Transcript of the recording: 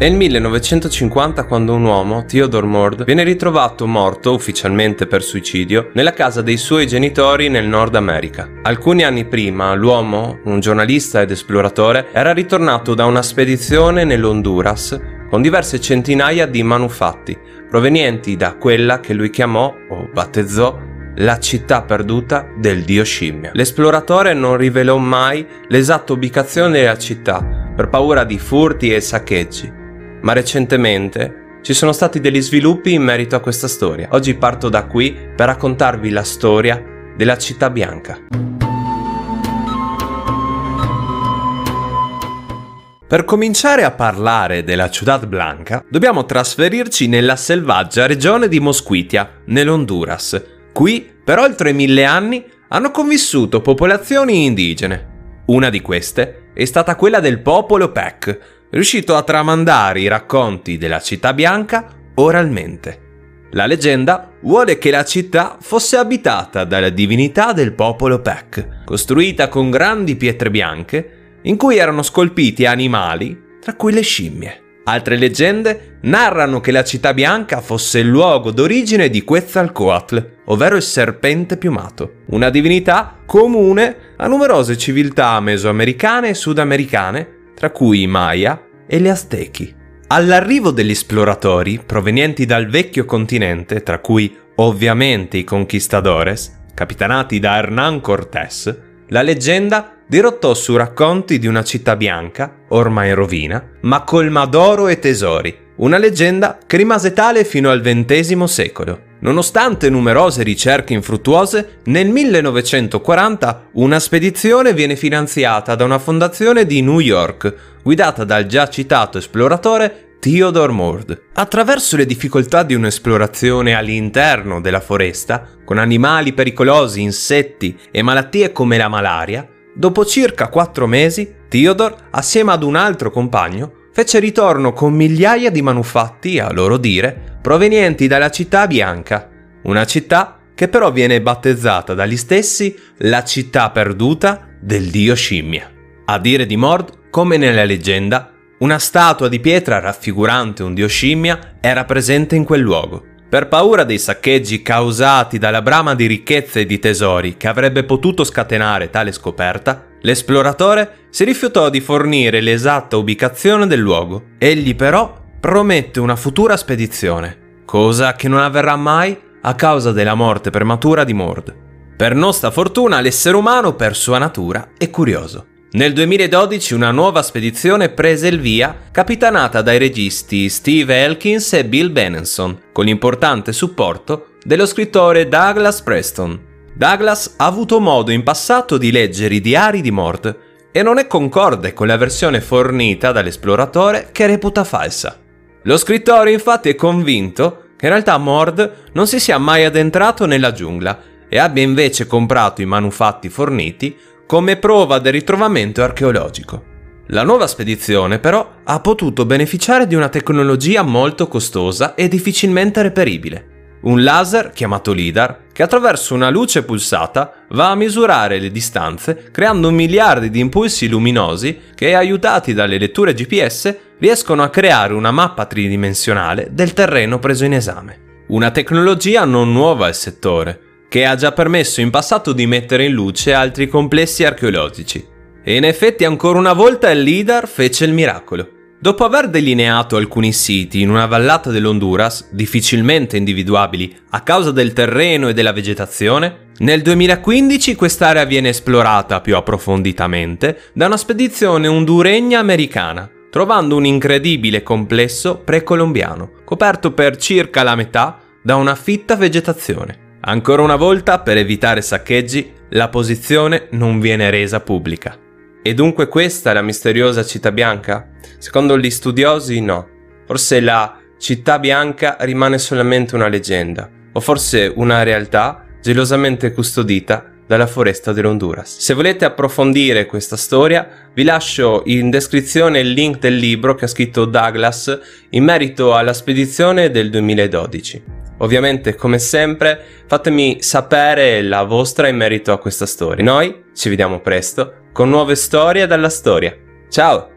Il 1950 quando un uomo, Theodore Mord, viene ritrovato morto, ufficialmente per suicidio, nella casa dei suoi genitori nel Nord America. Alcuni anni prima, l'uomo, un giornalista ed esploratore, era ritornato da una spedizione nell'Honduras con diverse centinaia di manufatti, provenienti da quella che lui chiamò o battezzò la città perduta del dio scimmia. L'esploratore non rivelò mai l'esatta ubicazione della città per paura di furti e saccheggi ma recentemente ci sono stati degli sviluppi in merito a questa storia. Oggi parto da qui per raccontarvi la storia della città bianca. Per cominciare a parlare della Ciudad Blanca, dobbiamo trasferirci nella selvaggia regione di Mosquitia, nell'Honduras. Qui, per oltre mille anni, hanno convissuto popolazioni indigene. Una di queste è stata quella del popolo Peck, riuscito a tramandare i racconti della città bianca oralmente. La leggenda vuole che la città fosse abitata dalla divinità del popolo Peck, costruita con grandi pietre bianche in cui erano scolpiti animali, tra cui le scimmie. Altre leggende narrano che la città bianca fosse il luogo d'origine di Quetzalcoatl, ovvero il serpente piumato, una divinità comune a numerose civiltà mesoamericane e sudamericane tra cui i Maya e gli Aztechi. All'arrivo degli esploratori provenienti dal vecchio continente, tra cui ovviamente i conquistadores, capitanati da Hernán Cortés, la leggenda dirottò su racconti di una città bianca, ormai in rovina, ma colma d'oro e tesori, una leggenda che rimase tale fino al XX secolo. Nonostante numerose ricerche infruttuose, nel 1940 una spedizione viene finanziata da una fondazione di New York, guidata dal già citato esploratore Theodore Mord. Attraverso le difficoltà di un'esplorazione all'interno della foresta, con animali pericolosi, insetti e malattie come la malaria, dopo circa quattro mesi, Theodore, assieme ad un altro compagno, fece ritorno con migliaia di manufatti, a loro dire, provenienti dalla città bianca, una città che però viene battezzata dagli stessi la città perduta del dio scimmia. A dire di Mord, come nella leggenda, una statua di pietra raffigurante un dio scimmia era presente in quel luogo. Per paura dei saccheggi causati dalla brama di ricchezze e di tesori che avrebbe potuto scatenare tale scoperta, l'esploratore si rifiutò di fornire l'esatta ubicazione del luogo. Egli però promette una futura spedizione, cosa che non avverrà mai a causa della morte prematura di Mord. Per nostra fortuna l'essere umano per sua natura è curioso. Nel 2012 una nuova spedizione prese il via, capitanata dai registi Steve Elkins e Bill Benenson, con l'importante supporto dello scrittore Douglas Preston. Douglas ha avuto modo in passato di leggere i diari di Mord e non è concorde con la versione fornita dall'esploratore che reputa falsa. Lo scrittore infatti è convinto che in realtà Mord non si sia mai addentrato nella giungla e abbia invece comprato i manufatti forniti come prova del ritrovamento archeologico. La nuova spedizione però ha potuto beneficiare di una tecnologia molto costosa e difficilmente reperibile. Un laser chiamato LIDAR che attraverso una luce pulsata va a misurare le distanze creando miliardi di impulsi luminosi che aiutati dalle letture GPS riescono a creare una mappa tridimensionale del terreno preso in esame. Una tecnologia non nuova al settore, che ha già permesso in passato di mettere in luce altri complessi archeologici. E in effetti ancora una volta il LIDAR fece il miracolo. Dopo aver delineato alcuni siti in una vallata dell'Honduras, difficilmente individuabili a causa del terreno e della vegetazione, nel 2015 quest'area viene esplorata più approfonditamente da una spedizione honduregna americana, trovando un incredibile complesso precolombiano, coperto per circa la metà da una fitta vegetazione. Ancora una volta, per evitare saccheggi, la posizione non viene resa pubblica. E dunque questa è la misteriosa città bianca? Secondo gli studiosi no. Forse la città bianca rimane solamente una leggenda, o forse una realtà gelosamente custodita dalla foresta dell'Honduras. Se volete approfondire questa storia, vi lascio in descrizione il link del libro che ha scritto Douglas in merito alla spedizione del 2012. Ovviamente, come sempre, fatemi sapere la vostra in merito a questa storia. Noi ci vediamo presto con nuove storie dalla storia. Ciao!